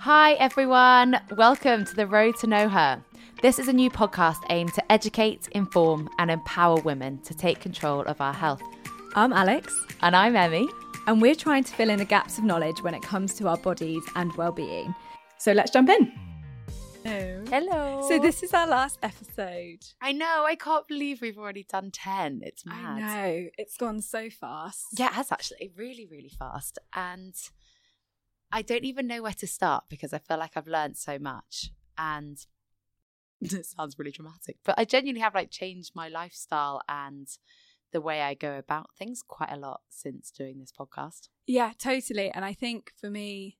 Hi, everyone. Welcome to The Road to Know Her. This is a new podcast aimed to educate, inform, and empower women to take control of our health. I'm Alex, And I'm Emi. and we're trying to fill in the gaps of knowledge when it comes to our bodies and well-being. So let's jump in. Hello. Hello. So this is our last episode. I know. I can't believe we've already done 10. It's I mad. know it's gone so fast. Yeah, it has actually. Really, really fast. And I don't even know where to start because I feel like I've learned so much. And it sounds really dramatic, but I genuinely have like changed my lifestyle and the way I go about things quite a lot since doing this podcast. Yeah, totally. And I think for me,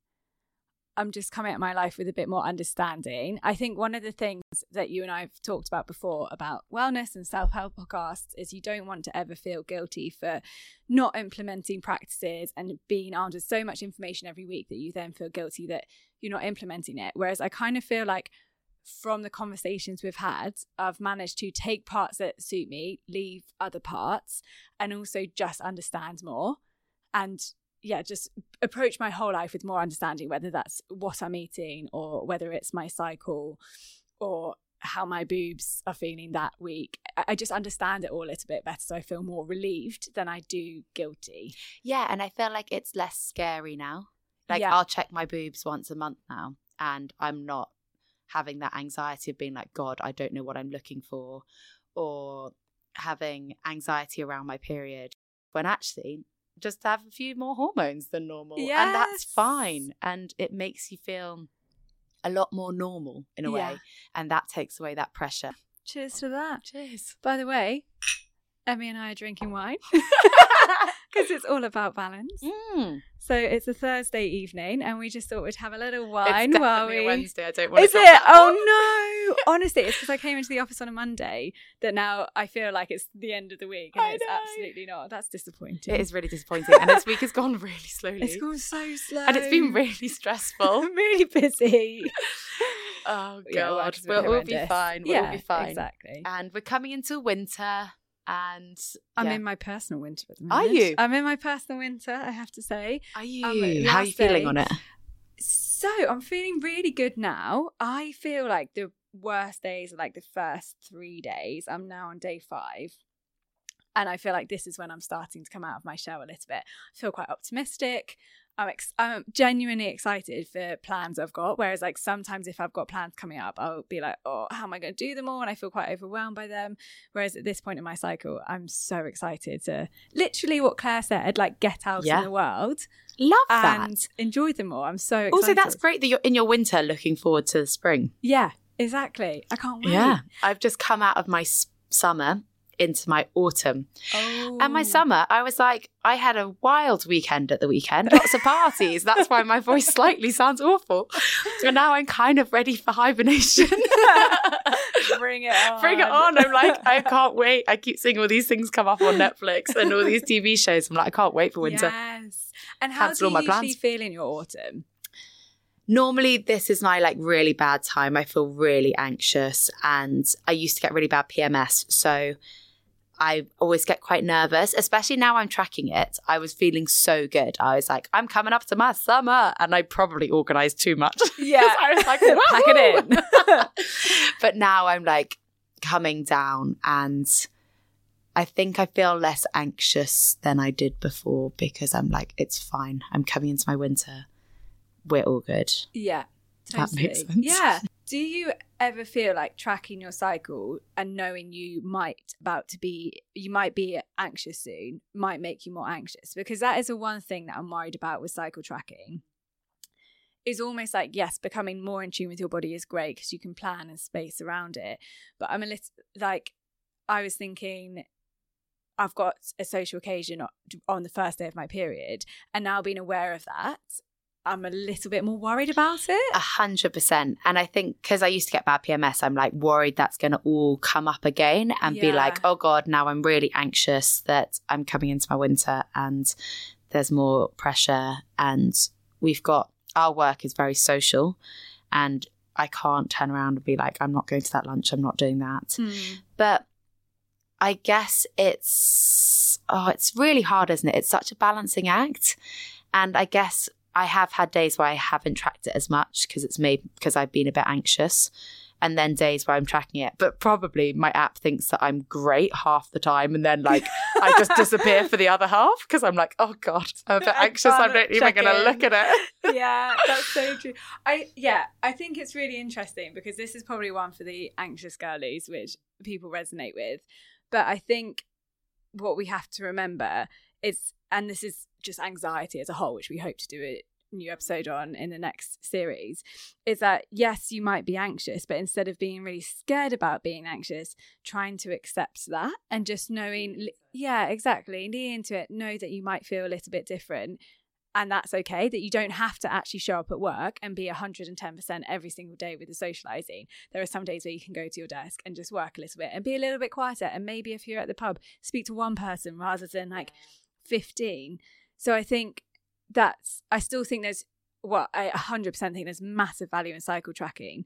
I'm just coming at my life with a bit more understanding. I think one of the things that you and I have talked about before about wellness and self help podcasts is you don't want to ever feel guilty for not implementing practices and being armed with so much information every week that you then feel guilty that you're not implementing it. Whereas I kind of feel like from the conversations we've had, I've managed to take parts that suit me, leave other parts, and also just understand more. And yeah, just approach my whole life with more understanding, whether that's what I'm eating or whether it's my cycle or how my boobs are feeling that week. I- just understand it all a little bit better. So I feel more relieved than I do guilty. Yeah, and I feel like it's less scary now. Like Yeah. I'll check my boobs once a month now, and I'm not having that anxiety of being like, God, I don't know what I'm looking for, or having anxiety around my period. When actually, just have a few more hormones than normal, and that's fine, and it makes you feel a lot more normal in a Yeah. way, and that takes away that pressure. Cheers to that. Cheers. By the way, Emi and I are drinking wine because it's all about balance. Mm. So it's a Thursday evening, and we just thought we'd have a little It's wine while definitely a we. Wednesday. I don't want Is it? Oh no! Honestly, it's because I came into the office on a Monday that now I feel like it's the end of the week, and I it's know. absolutely not. That's disappointing. It is really disappointing, and this week has gone really slowly. It's gone so slow, and it's been really stressful. Really busy. oh god, been we'll all be fine. We'll yeah, all be fine. Exactly. And we're coming into winter, and I'm yeah. in my personal winter at the Are you? I'm in my personal winter. I have to say. Are you? um, How are you feeling day- on it? So I'm feeling really good now. I feel like the worst days are like the first three days. I'm now on day five. And I feel like this is when I'm starting to come out of my shell a little bit. I feel quite optimistic. I'm, ex- I'm genuinely excited for plans I've got. Whereas, like, sometimes if I've got plans coming up, I'll be like, oh, how am I going to do them all? And I feel quite overwhelmed by them. Whereas at this point in my cycle, I'm so excited to literally what Claire said, like, get out Yeah. in the world Love that. and enjoy them all. I'm so excited. Also, that's great that you're in your winter, looking forward to the spring. Yeah, exactly. I can't wait. Yeah, I've just come out of my summer into my autumn. Oh. And my oh. summer, I was like, I had a wild weekend at the weekend, lots of parties. That's why my voice slightly sounds awful. And now I'm kind of ready for hibernation. Bring it on. Bring it on. I'm like, I can't wait. I keep seeing all these things come up on Netflix and all these TV shows. I'm like, I can't wait for winter. Yes. And how Cancel do all you my usually plans. feel in your autumn? Normally, this is my like really bad time. I feel really anxious and I used to get really bad PMS. So I always get quite nervous, especially now I'm tracking it. I was feeling so good. I was like, I'm coming up to my summer. And I probably organized too much. Yeah. I was like, Pack it "Woohoo!" but now I'm like coming down and I think I feel less anxious than I did before because I'm like, it's fine. I'm coming into my winter. We're all good. Yeah. That makes sense. Yeah. Do you ever feel like tracking your cycle and knowing you might about to be you might be anxious soon might make you more anxious? Because that is the one thing that I'm worried about with cycle tracking. Is almost like yes, becoming more in tune with your body is great because you can plan and space around it. But I'm a little like I was thinking I've got a social occasion on the first day of my period, and now being aware of that, I'm a little bit more worried about it. A hundred percent. And I think because I used to get bad PMS, I'm like worried that's going to all come up again and be like, oh God, now I'm really anxious that I'm coming into my winter and there's more pressure. And we've got our work is very social and I can't turn around and be like, I'm not going to that lunch, I'm not doing that. Hmm. But I guess it's oh, it's really hard, isn't it? It's such a balancing act. And I guess I have had days where I haven't tracked it as much because it's maybe because I've been a bit anxious. And then days where I'm tracking it. But probably my app thinks that I'm great half the time. And then like I just disappear for the other half because I'm like, oh God, I'm a bit anxious. I'm can't even going to look at it. yeah, that's so true. I yeah, I think it's really interesting because this is probably one for the anxious girlies, which people resonate with. But I think what we have to remember is, and this is just anxiety as a whole, which we hope to do a new episode on in the next series, is that yes, you might be anxious, but instead of being really scared about being anxious, trying to accept that and just knowing, yeah, exactly, lean into it, know that you might feel a little bit different and that's okay that you don't have to actually show up at work and be 110% every single day with the socializing. There are some days where you can go to your desk and just work a little bit and be a little bit quieter and maybe if you're at the pub speak to one person rather than like 15 so i think that's i still think there's well i 100% think there's massive value in cycle tracking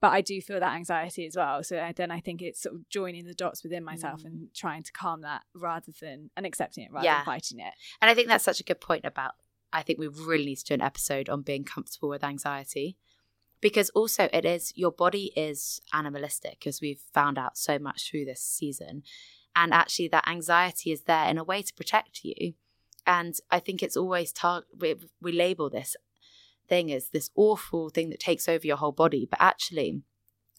but I do feel that anxiety as well. So I- then I think it's sort of joining the dots within myself and mm. trying to calm that rather than and accepting it rather Yeah. than fighting it. And I think that's such a good point about I think we really need to do an episode on being comfortable with anxiety. Because also it is your body is animalistic, as we've found out so much through this season. And actually that anxiety is there in a way to protect you. And I think it's always tar- we, we label this thing as this awful thing that takes over your whole body, but actually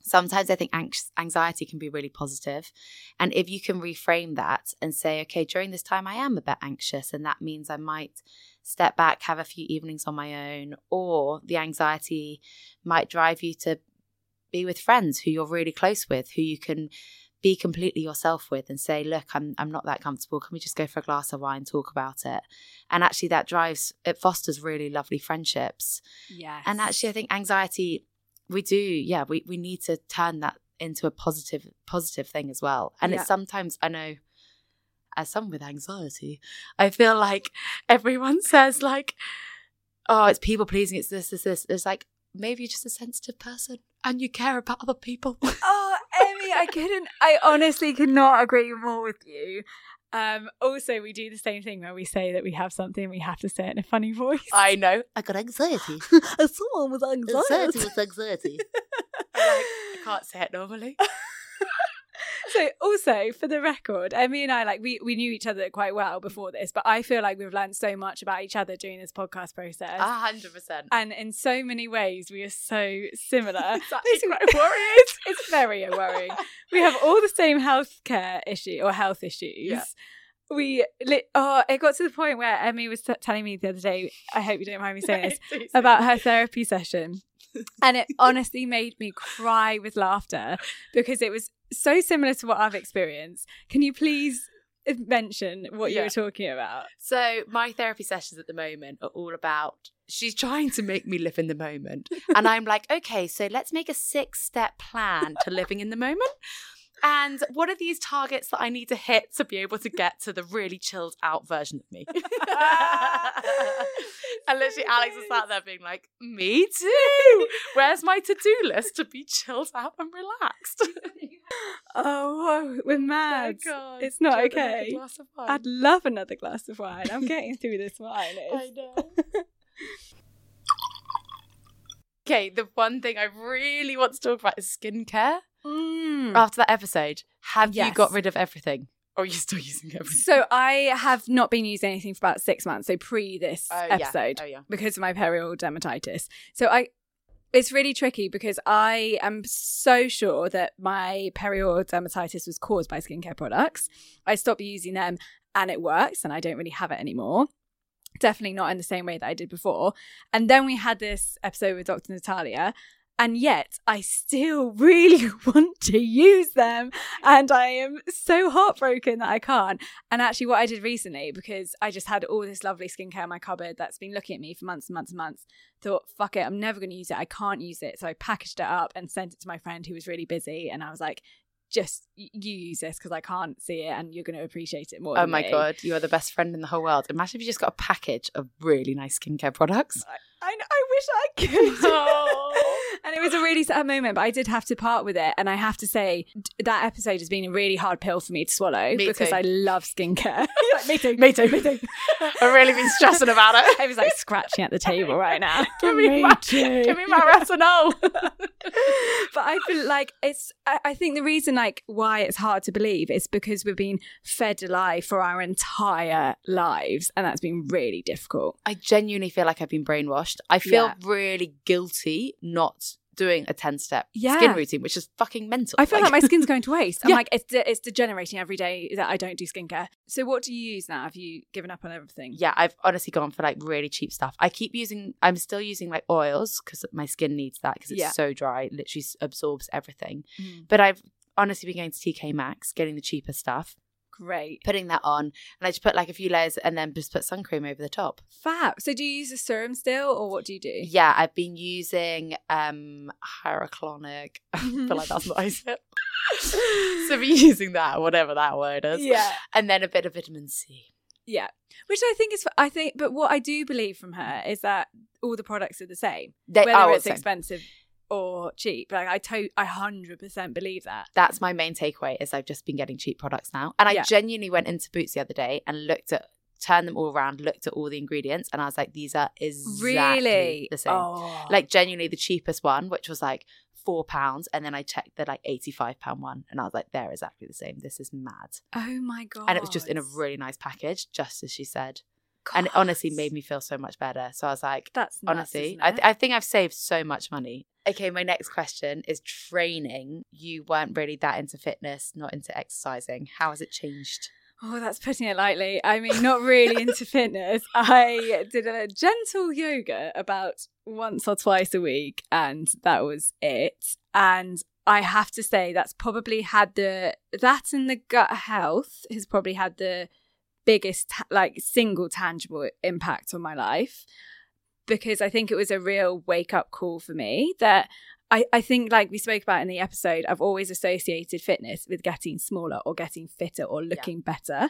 sometimes I think anx- anxiety can be really positive. And if you can reframe that and say, okay, during this time I am a bit anxious, and that means I might step back, have a few evenings on my own, or the anxiety might drive you to be with friends who you're really close with, who you can be completely yourself with and say, look, I'm I'm not that comfortable. Can we just go for a glass of wine, talk about it? And actually that drives it fosters really lovely friendships. Yes. And actually I think anxiety we do, yeah, we, we need to turn that into a positive positive thing as well. And Yeah. it's sometimes I know as someone with anxiety, I feel like everyone says like, oh, it's people pleasing, it's this, this, this. It's like maybe you're just a sensitive person and you care about other people. Oh, I couldn't. I honestly could not agree more with you. Um, also, we do the same thing where we say that we have something, we have to say it in a funny voice. I know. I got anxiety. As someone with anxiety. Anxiety with anxiety. I can't say it normally. so, also for the record, Emi and I like we we knew each other quite well before this, but I feel like we've learned so much about each other during this podcast process. A hundred percent. and in so many ways, we are so similar. It's actually quite worrying. It's, it's very worrying. We have all the same healthcare issue or health issues. Yeah. We li- oh, it got to the point where Emi was t- telling me the other day. I hope you don't mind me saying this about her therapy session. And it honestly made me cry with laughter because it was so similar to what I've experienced. Can you please mention what you Yeah. were talking about? So my therapy sessions at the moment are all about she's trying to make me live in the moment. And I'm like, okay, so let's make a six step plan to living in the moment. And what are these targets that I need to hit to be able to get to the really chilled out version of me? and literally, Alex is sat there being like, me too. Where's my to do list to be chilled out and relaxed? Oh, we're mad. God. It's not Do you want another okay. glass of wine? I'd love another glass of wine. I'm getting through this wine. I know. okay, the one thing I really want to talk about is skincare. Mm. After that episode, have you got rid of everything? Or are you still using everything? So I have not been using anything for about six months. So pre this Oh, yeah. episode Oh, yeah. because of my perioral dermatitis. So I, it's really tricky because I am so sure that my perioral dermatitis was caused by skincare products. I stopped using them and it works, and I don't really have it anymore. Definitely not in the same way that I did before. And then we had this episode with Dr. Natalia. And yet, I still really want to use them. And I am so heartbroken that I can't. And actually, what I did recently, because I just had all this lovely skincare in my cupboard that's been looking at me for months and months and months, thought, fuck it, I'm never going to use it. I can't use it. So I packaged it up and sent it to my friend who was really busy. And I was like, just you use this because I can't see it and you're going to appreciate it more. Oh my me." god, you are the best friend in the whole world. Imagine if you just got a package of really nice skincare products. I, know, I wish I could. and it was a really sad moment, but I did have to part with it. And I have to say, that episode has been a really hard pill for me to swallow Me because too. I love skincare. me too. Me too, me too. I've really been stressing about it. I was like scratching at the table right now. Give me my, give me my retinol. but I feel like it's. I, I think the reason, like, why it's hard to believe is because we've been fed a lie for our entire lives, and that's been really difficult. I genuinely feel like I've been brainwashed. I feel Yeah. really guilty not doing a 10 step Yeah. skin routine, which is fucking mental. I feel like, my skin's going to waste. I'm Yeah. like, it's de- it's degenerating every day that I don't do skincare. So, what do you use now? Have you given up on everything? yeah, I've honestly gone for like really cheap stuff. I keep using, I'm still using like oils because my skin needs that because it's Yeah. so dry, it literally absorbs everything. Mm. But I've honestly been going to TK Maxx, getting the cheaper stuff, Great. putting that on, and I just put like a few layers and then just put sun cream over the top. Fab. So, do you use a serum still, or what do you do? Yeah, I've been using um hyaluronic. I feel like that's nice. so I've been using that, whatever that word is. Yeah. And then a bit of vitamin C. Yeah. Which I think is, I think, but what I do believe from her is that all the products are the same, They whether are it's expensive or cheap. Like, I to- I 100% believe that. That's my main takeaway is I've just been getting cheap products now. And I Yeah. genuinely went into Boots the other day and looked at turned them all around, looked at all the ingredients, and I was like, these are exactly really? the same. Oh. Like genuinely the cheapest one, which was like four pounds, and then I checked the like eighty-five pound one, and I was like, they're exactly the same. This is mad. oh my God. And it was just in a really nice package, just as she said. And it honestly made me feel so much better. So I was like, That's nuts, honestly, I, th- I think I've saved so much money. Okay, my next question is training. You weren't really that into fitness, not into exercising. How has it changed? Oh, that's putting it lightly. I mean, not really into fitness. I did a gentle yoga about once or twice a week, and that was it. And I have to say, that's probably had the that and the gut health has probably had the biggest, like, single tangible impact on my life because I think it was a real wake up call for me that I, I think, like we spoke about in the episode, I've always associated fitness with getting smaller or getting fitter or looking better.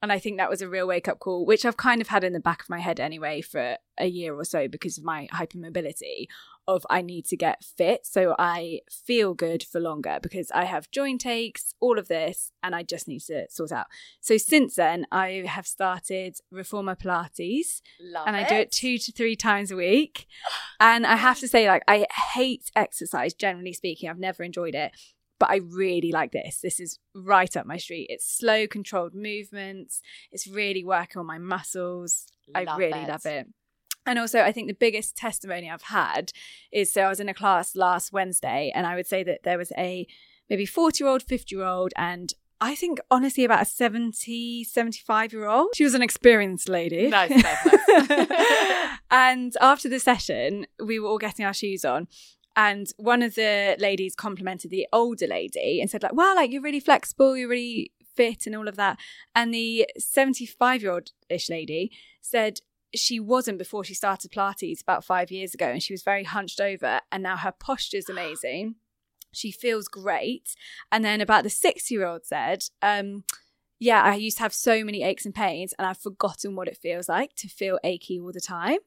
And I think that was a real wake up call, which I've kind of had in the back of my head anyway for a year or so because of my hypermobility of I need to get fit so I feel good for longer because I have joint aches, all of this, and I just need to sort out. So since then, I have started Reformer Pilates Love and I do it two to three times a week. And I have to say, like, I hate exercise, generally speaking. I've never enjoyed it, but I really like this. This is right up my street. It's slow, controlled movements. It's really working on my muscles. I really it. love it. And also, I think the biggest testimony I've had is so I was in a class last Wednesday, and I would say that there was a maybe 40 year old, 50 year old, and I think honestly about a 70, 75 year old. She was an experienced lady. Nice, nice, nice. and after the session, we were all getting our shoes on. And one of the ladies complimented the older lady and said, like, wow, like you're really flexible, you're really fit and all of that. And the 75 year old ish lady said she wasn't before she started Pilates about five years ago. And she was very hunched over. And now her posture is amazing. She feels great. And then about the six year old said, um, yeah, I used to have so many aches and pains, and I've forgotten what it feels like to feel achy all the time.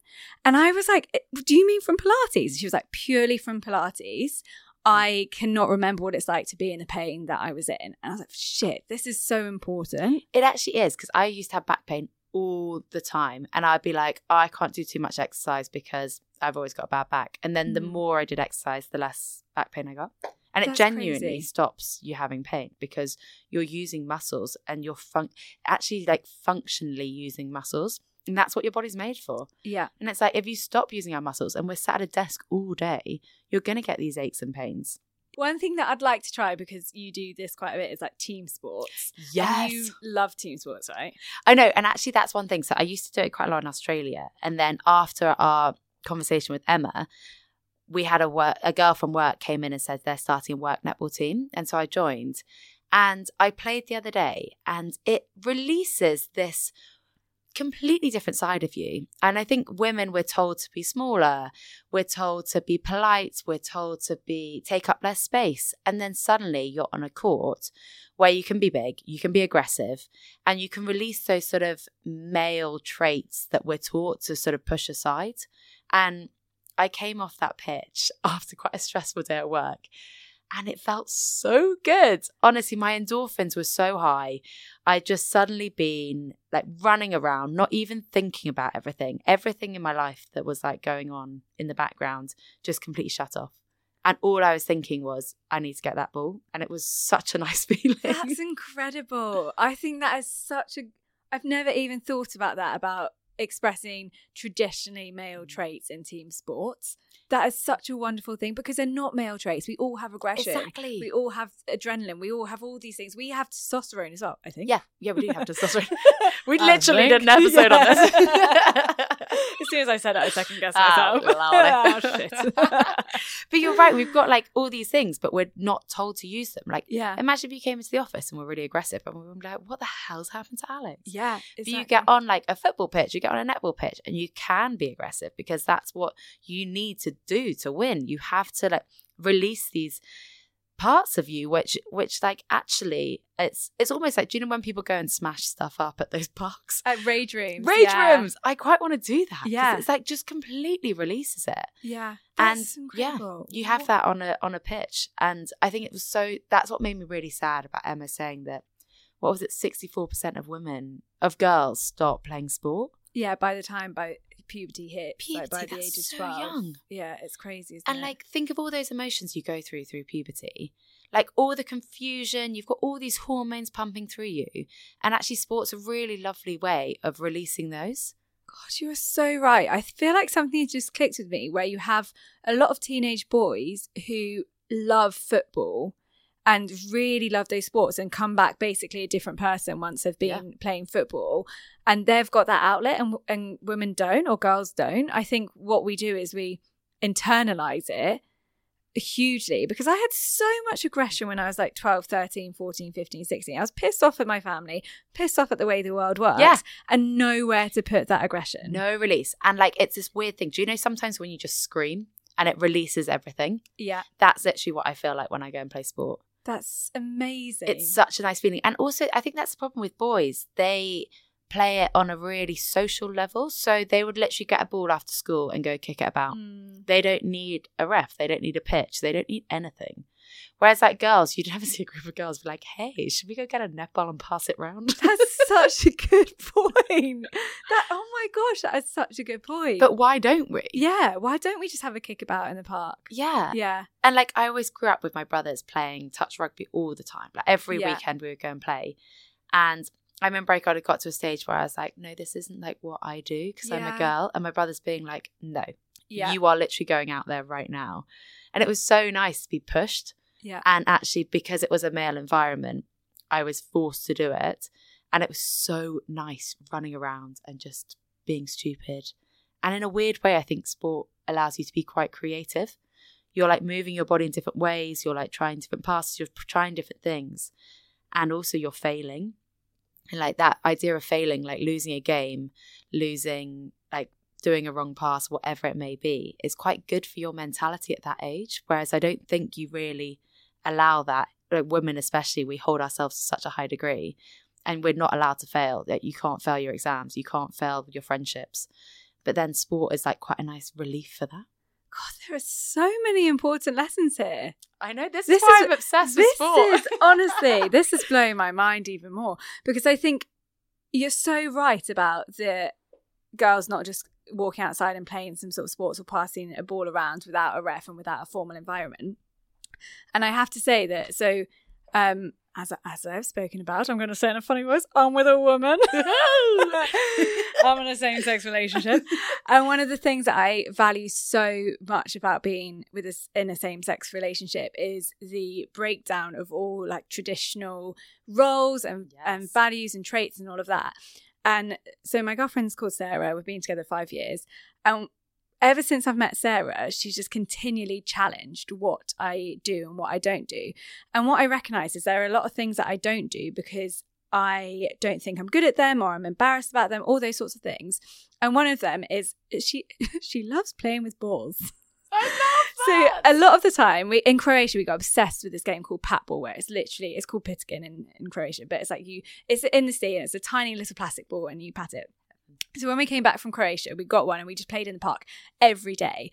And I was like, "Eh, Do you mean from Pilates? She was like, Purely from Pilates. I cannot remember what it's like to be in the pain that I was in. And I was like, Shit, this is so important. It actually is because I used to have back pain all the time, and I'd be like, oh, I can't do too much exercise because I've always got a bad back. And then the Mm. more I did exercise, the less back pain I got. And it genuinely crazy. stops you having pain because you're using muscles and you're fun- actually like functionally using muscles. And that's what your body's made for. Yeah. And it's like if you stop using our muscles and we're sat at a desk all day, you're going to get these aches and pains. One thing that I'd like to try because you do this quite a bit is like team sports. And you love team sports, right? I know. And actually, that's one thing. So I used to do it quite a lot in Australia. And then after our conversation with Emma, we had a work, a girl from work came in and said they're starting a work netball team. And so I joined. And I played the other day, and it releases this completely different side of you. And I think women we're told to be smaller, we're told to be polite, we're told to be take up less space. And then suddenly you're on a court where you can be big, you can be aggressive, and you can release those sort of male traits that we're taught to sort of push aside. And I came off that pitch after quite a stressful day at work. And it felt so good. Honestly, my endorphins were so high. I'd just suddenly been like running around, not even thinking about everything. Everything in my life that was like going on in the background just completely shut off. And all I was thinking was, I need to get that ball. And it was such a nice feeling. That's incredible. I think that is such a. I've never even thought about that about expressing traditionally male mm. traits in team sports. That is such a wonderful thing because they're not male traits. We all have aggression. Exactly. We all have adrenaline. We all have all these things. We have testosterone as well, I think. yeah, yeah, we do have testosterone. we literally did an episode on this. as soon as I said it, I second guessed ah, Oh, myself. Oh, shit. but you're right, we've got like all these things, but we're not told to use them. Like, yeah. imagine if you came into the office and were really aggressive and we were like, what the hell's happened to Alex? Yeah. But you get on like a football pitch, you get on a netball pitch, and you can be aggressive because that's what you need to do to win. You have to like release these parts of you which which like actually it's it's almost like do you know when people go and smash stuff up at those parks At rage rooms. rage yeah. rooms i quite want to do that Yeah. it's like just completely releases it Yeah. and That's yeah you have What- that on a on a pitch and i think it was so that's what made me really sad about emma saying that what was it 64% of women of girls stop playing sport Yeah, by the time by puberty hits, like by Puberty, the age of so 12. young. Yeah, it's crazy. Isn't and it? like think of all those emotions you go through through puberty like all the confusion you've got all these hormones pumping through you and actually sport's a really lovely way of releasing those God, you are so right. I feel like something just clicked with me where you have a lot of teenage boys who love football and really love those sports and come back basically a different person once they've been playing football and they've got that outlet and and women don't or girls don't. I think what we do is we internalize it hugely because I had so much aggression when I was like 12, 13, 14, 15, 16. I was pissed off at my family, pissed off at the way the world works Yeah. and nowhere to put that aggression. no release and like it's this weird thing do you know sometimes when you just scream and it releases everything Yeah, that's literally what i feel like when i go and play sport that's amazing. It's such a nice feeling. And also, I think that's the problem with boys. They play it on a really social level. So they would literally get a ball after school and go kick it about. Mm. They don't need a ref. They don't need a pitch. They don't need anything. Whereas, like girls, you'd never see a group of girls be like, hey, should we go get a netball and pass it round? That's such a good point. That oh my gosh, that is such a good point. but why don't we? yeah, why don't we just have a kickabout in the park? Yeah. Yeah, And like I always grew up with my brothers playing touch rugby all the time. Like every Yeah. weekend we would go and play. And I remember I got got to a stage where I was like, no, this isn't like what I do because I'm a girl. And my brother's being like, no, yeah, you are literally going out there right now. And it was so nice to be pushed. yeah. And actually, because it was a male environment, I was forced to do it. And it was so nice running around and just being stupid. And in a weird way, I think sport allows you to be quite creative. You're like moving your body in different ways, you're like trying different passes, you're trying different things. And also, you're failing. And like that idea of failing, like losing a game, losing, doing a wrong pass, whatever it may be, is quite good for your mentality at that age. Whereas I don't think you really allow that. Like women, especially, we hold ourselves to such a high degree, and we're not allowed to fail. That you can't fail your exams, you can't fail your friendships. But then sport is like quite a nice relief for that. God, there are so many important lessons here. I know this, This is why is- I'm obsessed with sport. is honestly, this is blowing my mind even more because I think you're so right about the girls not just walking outside and playing some sort of sports or passing a ball around without a ref and without a formal environment. And I have to say that, so um, as, as I've spoken about, I'm going to say in a funny voice, I'm with a woman. I'm in a same sex relationship. And one of the things that I value so much about being with us in a same sex relationship is the breakdown of all like traditional roles and, Yes. and values and traits and all of that. And so my girlfriend's called Sarah. We've been together five years. And ever since I've met Sarah, she's just continually challenged what I do and what I don't do. And what I recognize is there are a lot of things that I don't do because I don't think I'm good at them or I'm embarrassed about them, all those sorts of things. And one of them is she she loves playing with balls. I love So a lot of the time, we in Croatia we got obsessed with this game called patball, where it's literally it's called picigin in, in Croatia, but it's like you it's in the sea and it's a tiny little plastic ball and you pat it. So when we came back from Croatia, we got one and we just played in the park every day.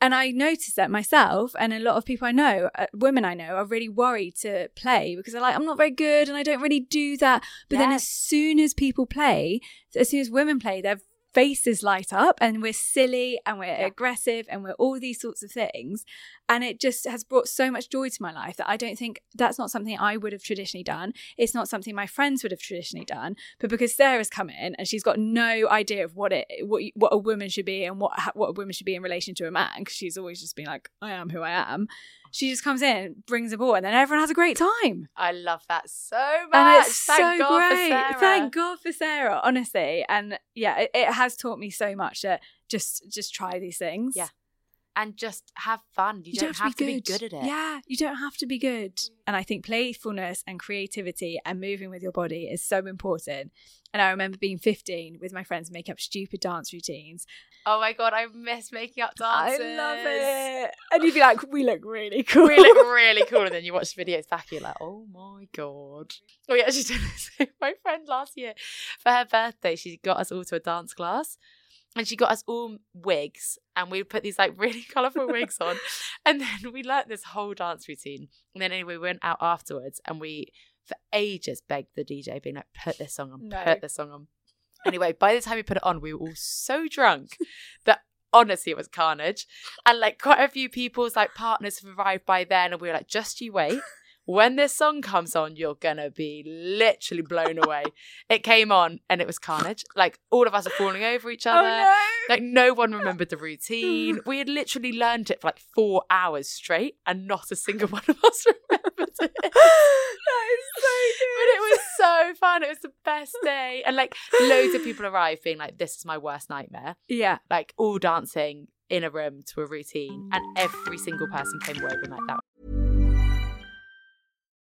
And I noticed that myself and a lot of people I know, uh, women I know, are really worried to play because they're like, I'm not very good and I don't really do that. But then as soon as people play, as soon as women play, their faces light up and we're silly and we're Yeah. aggressive and we're all these sorts of things. And it just has brought so much joy to my life that I don't think that's not something I would have traditionally done. It's not something my friends would have traditionally done. But because Sarah's come in and she's got no idea of what it what what a woman should be and what what a woman should be in relation to a man, because she's always just been like, I am who I am. She just comes in, brings a ball, and then everyone has a great time. I love that so much. And it's Thank so God for great. Sarah. Thank God for Sarah, honestly. And yeah, it, it has taught me so much that just just try these things. Yeah. And just have fun. You, don't, have, to, be, good. at it. Yeah, you don't have to be good. And I think playfulness and creativity and moving with your body is so important. And I remember being 15 with my friends, make up stupid dance routines. Oh my god, I miss making up dances. I love it. And you'd be like, we look really cool. We look really cool, and then you watch the videos back, and you're like, oh my god. Oh, we actually did this. with My friend last year, for her birthday, she got us all to a dance class. And she got us all wigs, and we put these like really colourful wigs on. And then we learnt this whole dance routine. And then anyway, we went out afterwards, and we for ages begged the DJ, being like, put this song on, No. put this song on. Anyway, by the time we put it on, we were all so drunk that honestly it was carnage. And like quite a few people's like partners have arrived by then, and we were like, just you wait. When this song comes on, you're gonna be literally blown away. it came on and it was carnage. Like all of us are falling over each Oh, other. no. Like no one remembered the routine. We had literally learned it for like four hours straight, and not a single one of us remembered it. that is so But it was so fun. It was the best day. And like loads of people arrived being like, this is my worst nightmare. Yeah. Like all dancing in a room to a routine. And every single person came away being like that.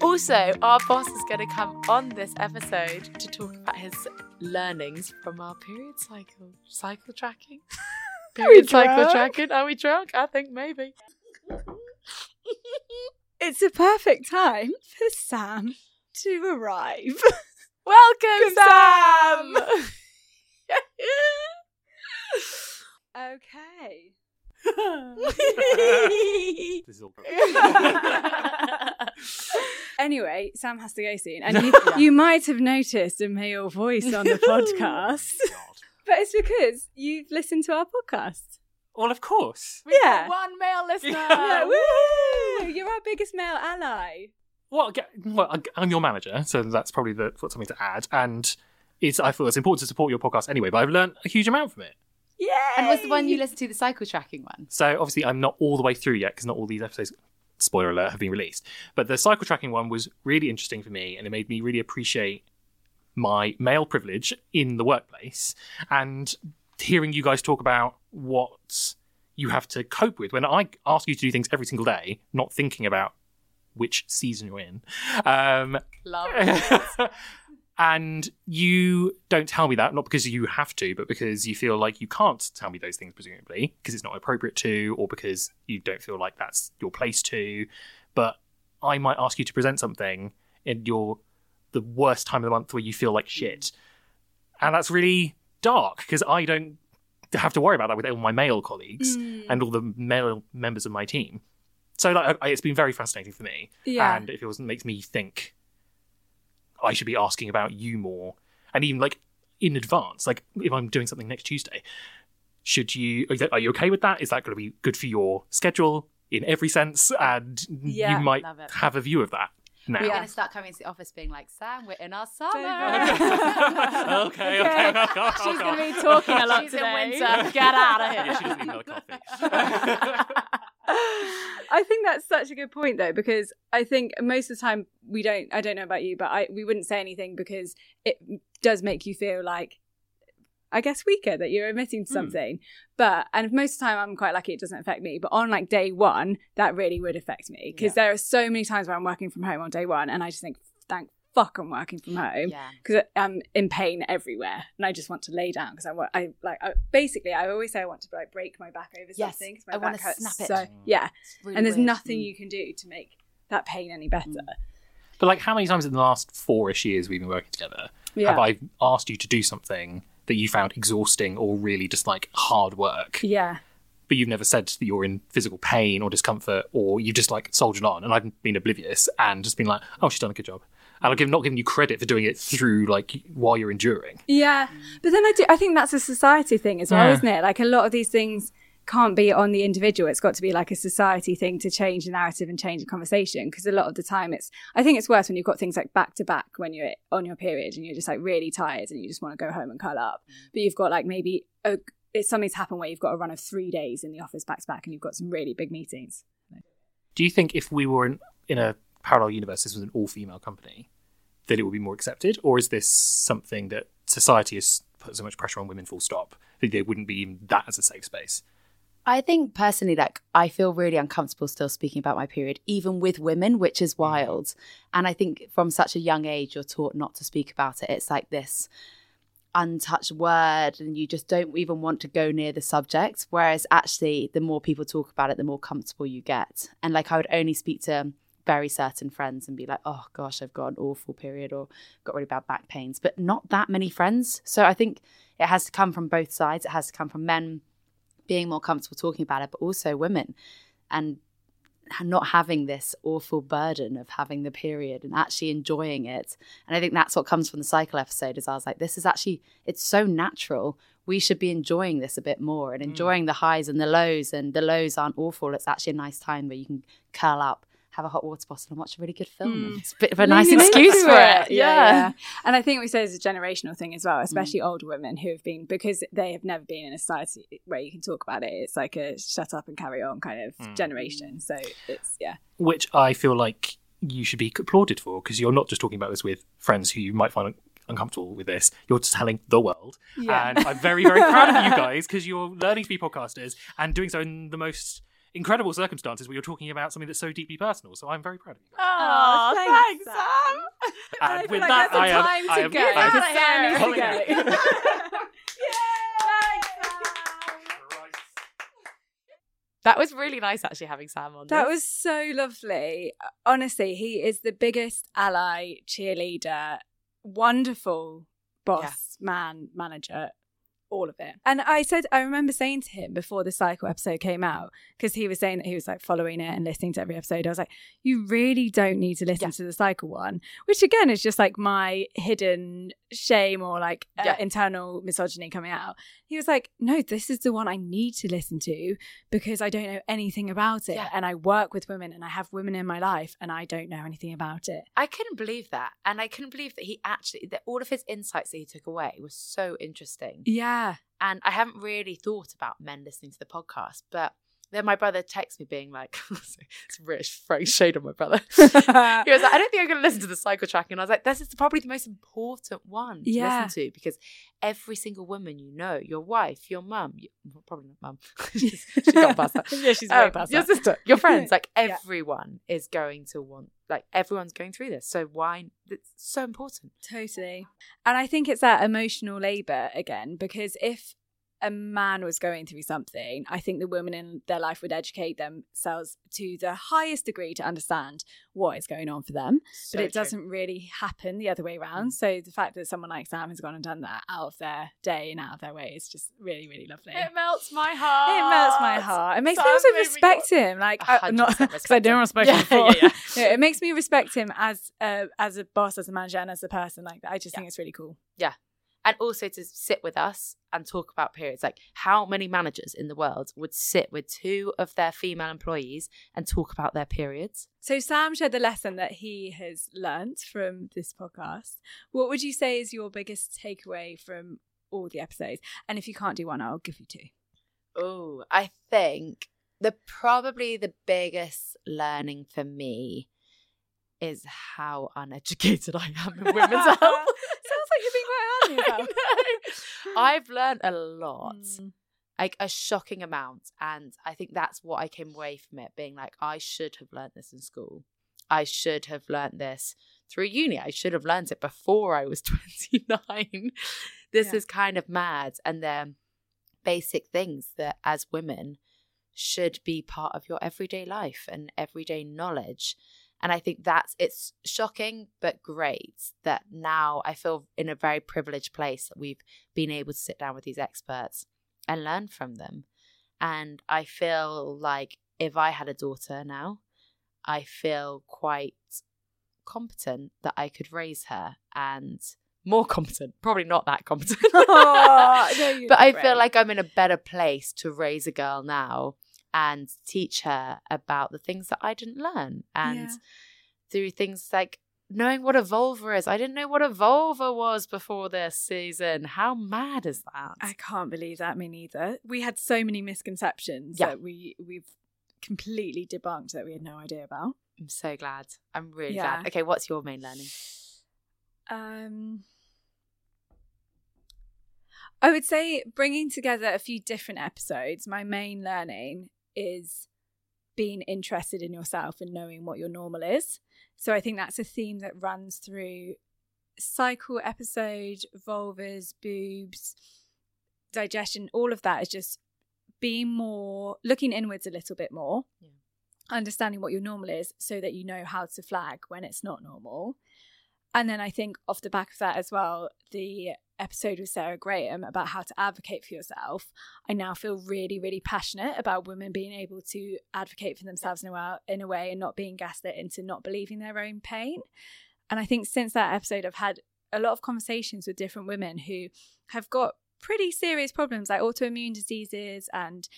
Also, our boss is going to come on this episode to talk about his learnings from our period cycle cycle tracking. Period cycle tracking. Are we drunk? I think maybe. It's a perfect time for Sam to arrive. Welcome, Welcome, Sam. Okay. This is all. Anyway, Sam has to go soon, and you, you might have noticed a male voice on the podcast, oh, but it's because you've listened to our podcast. Well, of course. yeah. One male listener. Yeah, woo! You're our biggest male ally. Well, well, I'm your manager, so that's probably the, something to add. And it's I feel it's important to support your podcast anyway. But I've learned a huge amount from it. Yeah. And was the one you listened to, the cycle tracking one? So obviously, I'm not all the way through yet because not all these episodes, spoiler alert, have been released. But the cycle tracking one was really interesting for me, and it made me really appreciate my male privilege in the workplace and hearing you guys talk about what you have to cope with when I ask you to do things every single day, not thinking about which season you're in. Um, Love. and you don't tell me that not because you have to but because you feel like you can't tell me those things presumably because it's not appropriate to or because you don't feel like that's your place to. But i might ask you to present something in your the worst time of the month where you feel like shit. And that's really dark because i don't have to worry about that with all my male colleagues mm. and all the male members of my team. So like, I- it's been very fascinating for me. Yeah. and it feels makes me think I should be asking about you more, and even like in advance. Like if I'm doing something next Tuesday, should you? Are you- okay with that? Is that going to be good for your schedule in every sense? And Yeah, you might have a view of that now. We're going to start coming to the office being like, Sam, we're in our summer. okay, okay. Oh, God, oh, She's God. going to be talking a lot She's today. in winter. Get out of here. Yeah, she doesn't even have a coffee. I think that's such a good point though because I think most of the time we don't I don't know about you but I we wouldn't say anything because it does make you feel like I guess weaker that you're admitting to hmm. something. But and most of the time I'm quite lucky it doesn't affect me but on like day 1 that really would affect me. Because there are so many times where I'm working from home on day 1 and I just think thank fuck I'm working from home Yeah. because I'm in pain everywhere and I just want to lay down because I want I like I, basically I always say I want to like break my back over Yes, something 'cause my I back hurts snap it. so yeah really and there's weird. nothing Mm. you can do to make that pain any better. But like, how many times in the last four-ish years we've been working together Yeah. have I asked you to do something that you found exhausting or really just like hard work? Yeah. but you've never said that you're in physical pain or discomfort, or you've just like soldiered on, and I've been oblivious and just been like, "Oh, she's done a good job," and I've given, not giving you credit for doing it through like while you're enduring. Yeah. But then I do I think that's a society thing as well, Yeah. isn't it? Like a lot of these things can't be on the individual. It's got to be like a society thing to change the narrative and change the conversation. Because a lot of the time it's I think it's worse when you've got things like back to back when you're on your period and you're just like really tired and you just want to go home and curl up. But you've got like maybe a, it's something's happened where you've got a run of three days in the office back to back and you've got some really big meetings. Do you think if we were in, in a parallel universe, this was an all-female company, that it would be more accepted, or is this something that society has put so much pressure on women? Full stop. That there wouldn't be even that as a safe space. I think personally, like, I feel really uncomfortable still speaking about my period, even with women, which is mm. wild. And I think from such a young age, you're taught not to speak about it. It's like this untouched word, and you just don't even want to go near the subject. Whereas actually, the more people talk about it, the more comfortable you get. And like, I would only speak to very certain friends and be like, oh gosh, I've got an awful period or got really bad back pains, but not that many friends. So I think it has to come from both sides. It has to come from men being more comfortable talking about it, but also women and not having this awful burden of having the period and actually enjoying it. And I think that's what comes from the cycle episode is I was like, this is actually it's so natural. We should be enjoying this a bit more and mm. enjoying the highs and the lows. And the lows aren't awful. It's actually a nice time where you can curl up, have a hot water bottle and watch a really good film. It's a bit of a nice excuse for it. Yeah, And I think we say it's a generational thing as Mm. well, especially older women who have been because they have never been in a society where you can talk about it. It's like a shut up and carry on kind of Mm. generation. So it's yeah. which I feel like you should be applauded for because you're not just talking about this with friends who you might find uncomfortable with this. You're just telling the world, Yeah. and I'm very, very proud of you guys because you're learning to be podcasters and doing so in the most incredible circumstances where you're talking about something that's so deeply personal. So I'm very proud of you. Guys. Oh, thanks, thanks, Sam. Sam. And I with like that, there's I a am. time I to am. go. I am Outta Sam needs to calling go. That was really nice actually having Sam on. That this. was so lovely. Honestly, he is the biggest ally, cheerleader, wonderful boss, man, manager. All of it. And I said, I remember saying to him before the cycle episode came out, because he was saying that he was like following it and listening to every episode. I was like, you really don't need to listen Yeah. to the cycle one, which again is just like my hidden shame or like uh, Yeah. internal misogyny coming out. He was like, no, this is the one I need to listen to because I don't know anything about it. Yeah. And I work with women and I have women in my life and I don't know anything about it. I couldn't believe that. And I couldn't believe that he actually, that all of his insights that he took away was so interesting. Yeah. And I haven't really thought about men listening to the podcast, but then my brother texts me being like, it's really throwing shade on my brother. he was like, I don't think I'm going to listen to the cycle track. And I was like, this is probably the most important one to Yeah. listen to because every single woman you know, your wife, your mum, well, probably not mum, she's, she's gone past that. Yeah, she's way Um, past your that. sister, your friends, like Yeah. everyone is going to want, like everyone's going through this. So why? It's so important. Totally. And I think it's that emotional labor again, because if a man was going through something, I think the women in their life would educate themselves to the highest degree to understand what is going on for them. So but it true. doesn't really happen the other way mm. around. So the fact that someone like Sam has gone and done that out of their day and out of their way is just really, really lovely. It melts my heart. It melts my heart. It makes me also made me respect him. Like, uh, A I, not because I don't respect respect him. before. Yeah, yeah, No, it makes me respect him as a as a boss, as a manager, and as a person. Like, I just think it's really cool. Yeah. And also to sit with us and talk about periods. Like, how many managers in the world would sit with two of their female employees and talk about their periods? So Sam shared the lesson that he has learnt from this podcast. What would you say is your biggest takeaway from all the episodes? And if you can't do one, I'll give you two. Oh, I think the probably the biggest learning for me is how uneducated I am in women's health. Like you're being quite hard on yourself. I know. I've learned a lot. Mm. like a shocking amount. And I think that's what I came away from it being like, I should have learned this in school. I should have learned this through uni. I should have learned it before I was 29. this Yeah. is kind of mad. And they're basic things that as women should be part of your everyday life and everyday knowledge. And I think that's it's shocking but great that now I feel in a very privileged place that we've been able to sit down with these experts and learn from them. And I feel like if I had a daughter now, I feel quite competent that I could raise her and more competent, probably not that competent. No, but I great. feel like I'm in a better place to raise a girl now and teach her about the things that I didn't learn and Yeah. through things like knowing what a vulva is. I didn't know what a vulva was before this season. How mad is that? I can't believe that. Me neither. We had so many misconceptions Yeah. that we we've completely debunked that we had no idea about. I'm so glad. I'm really Yeah. glad. Okay, what's your main learning? Um, I would say bringing together a few different episodes. My main learning is being interested in yourself and knowing what your normal is. So I think that's a theme that runs through cycle episode, vulvas, boobs, digestion. All of that is just being more looking inwards a little bit more, Yeah. understanding what your normal is, so that you know how to flag when it's not normal. And then I think off the back of that as well, the episode with Sarah Graham about how to advocate for yourself. I now feel really, really passionate about women being able to advocate for themselves in a way, in a way and not being gaslit into not believing their own pain. And I think since that episode, I've had a lot of conversations with different women who have got pretty serious problems like autoimmune diseases and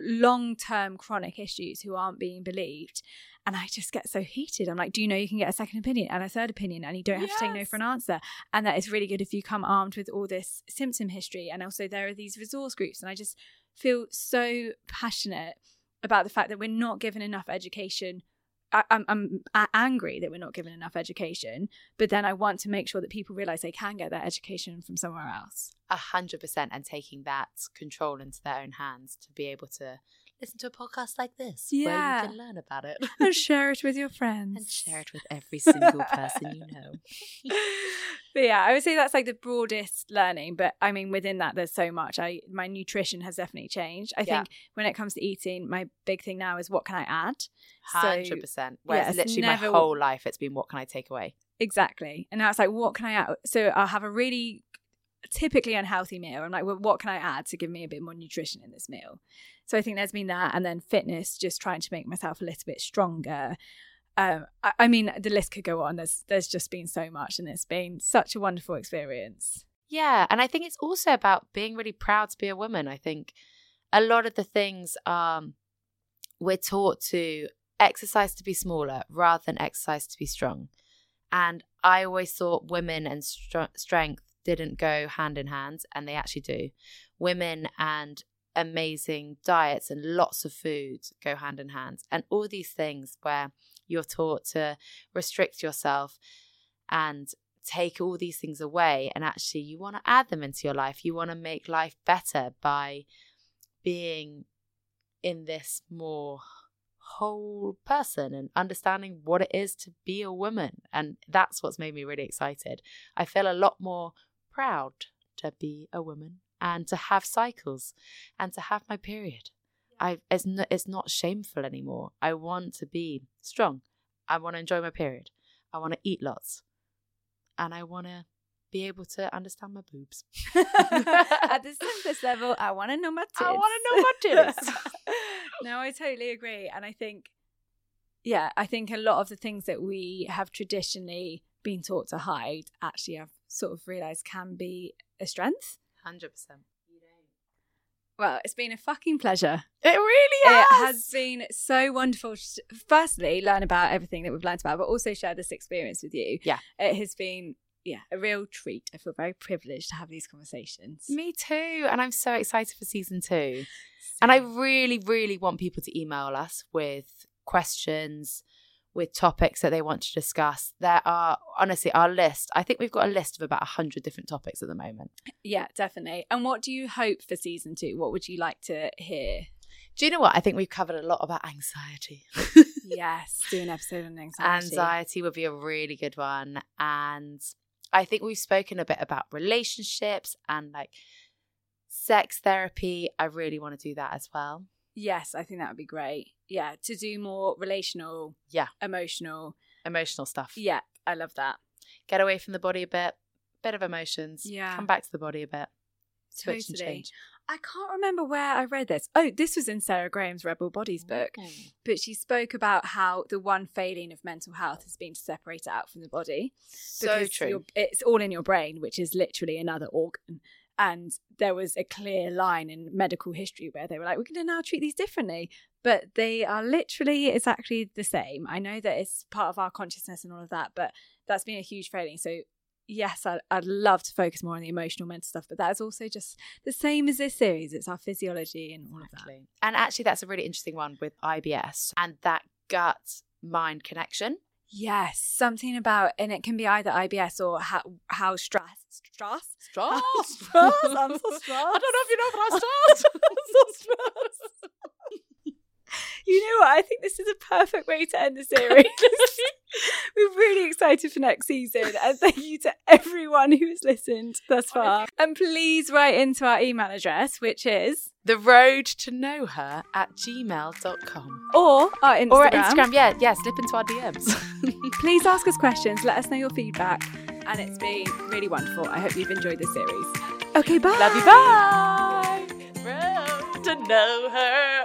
long term chronic issues who aren't being believed. And I just get so heated. I'm like, do you know you can get a second opinion and a third opinion and you don't have to take no for an answer? And that is really good if you come armed with all this symptom history. And also, there are these resource groups. And I just feel so passionate about the fact that we're not given enough education. I, I'm, I'm angry that we're not given enough education, but then I want to make sure that people realize they can get that education from somewhere else. A hundred percent, and taking that control into their own hands to be able to listen to a podcast like this, where Yeah. you can learn about it and share it with your friends. and share it with every single person you know. But yeah, I would say that's like the broadest learning. But I mean, within that, there's so much. I my nutrition has definitely changed. I Yeah. think when it comes to eating, my big thing now is what can I add. Hundred percent. Whereas yeah, literally never- my whole life, it's been what can I take away? Exactly. And now it's like, what can I add? So I'll have a really typically unhealthy meal. I'm like, well, what can I add to give me a bit more nutrition in this meal? So I think there's been that, and then fitness, just trying to make myself a little bit stronger. Um, I, I mean, the list could go on. There's there's just been so much, and it's been such a wonderful experience. Yeah, and I think it's also about being really proud to be a woman. I think a lot of the things um, we're taught to exercise to be smaller rather than exercise to be strong. And I always thought women and str- strength didn't go hand in hand, and they actually do. Women and amazing diets and lots of food go hand in hand. And all these things where you're taught to restrict yourself and take all these things away, and actually you want to add them into your life. You want to make life better by being in this more whole person and understanding what it is to be a woman. And that's what's made me really excited. I feel a lot more proud to be a woman and to have cycles and to have my period. I it's not, it's not shameful anymore. I want to be strong. I want to enjoy my period. I want to eat lots. And I want to be able to understand my boobs. At the simplest level, I want to know my tits. I want to know my tits. no, I totally agree. And I think, yeah, I think a lot of the things that we have traditionally been taught to hide actually I've sort of realize can be a strength. 100%. Well, it's been a fucking pleasure. It really has. It has been so wonderful. to, Firstly, learn about everything that we've learned about, but also share this experience with you. Yeah. It has been, yeah, a real treat. I feel very privileged to have these conversations. Me too. And I'm so excited for season two. And I really, really want people to email us with questions, with topics that they want to discuss. There are, honestly, our list, I think we've got a list of about 100 different topics at the moment. Yeah, definitely. And what do you hope for season two? What would you like to hear? Do you know what? I think we've covered a lot about anxiety. yes, do an episode on anxiety. Anxiety would be a really good one. And I think we've spoken a bit about relationships and like sex therapy. I really want to do that as well. Yes, I think that would be great. Yeah, to do more relational, Yeah, emotional. emotional stuff. Yeah, I love that. Get away from the body a bit, bit of emotions. Yeah. Come back to the body a bit. Switch and Totally. change. I can't remember where I read this. Oh, this was in Sarah Graham's Rebel Bodies book. Mm. But she spoke about how the one failing of mental health has been to separate it out from the body. So because true. It's all in your brain, which is literally another organ. And there was a clear line in medical history where they were like, we're going to now treat these differently. But they are literally exactly the same. I know that it's part of our consciousness and all of that, but that's been a huge failing. So, yes, I'd, I'd love to focus more on the emotional mental stuff, but that is also just the same as this series. It's our physiology and all of that. And actually, that's a really interesting one with IBS and that gut mind connection. Yes, something about, and it can be either IBS or how, how stress, stress, Stress. stress. I'm so stressed. I don't know if you know, but I stressed. I'm so stressed. You know what? I think this is a perfect way to end the series. We're really excited for next season, and thank you to everyone who has listened thus far. And please write into our email address, which is the road to know her at gmail.com. or our Instagram. Or Instagram, yeah, yeah, slip into our DMs. Please ask us questions. Let us know your feedback, and it's been really wonderful. I hope you've enjoyed this series. Okay, bye. Love you, bye. Road to know her.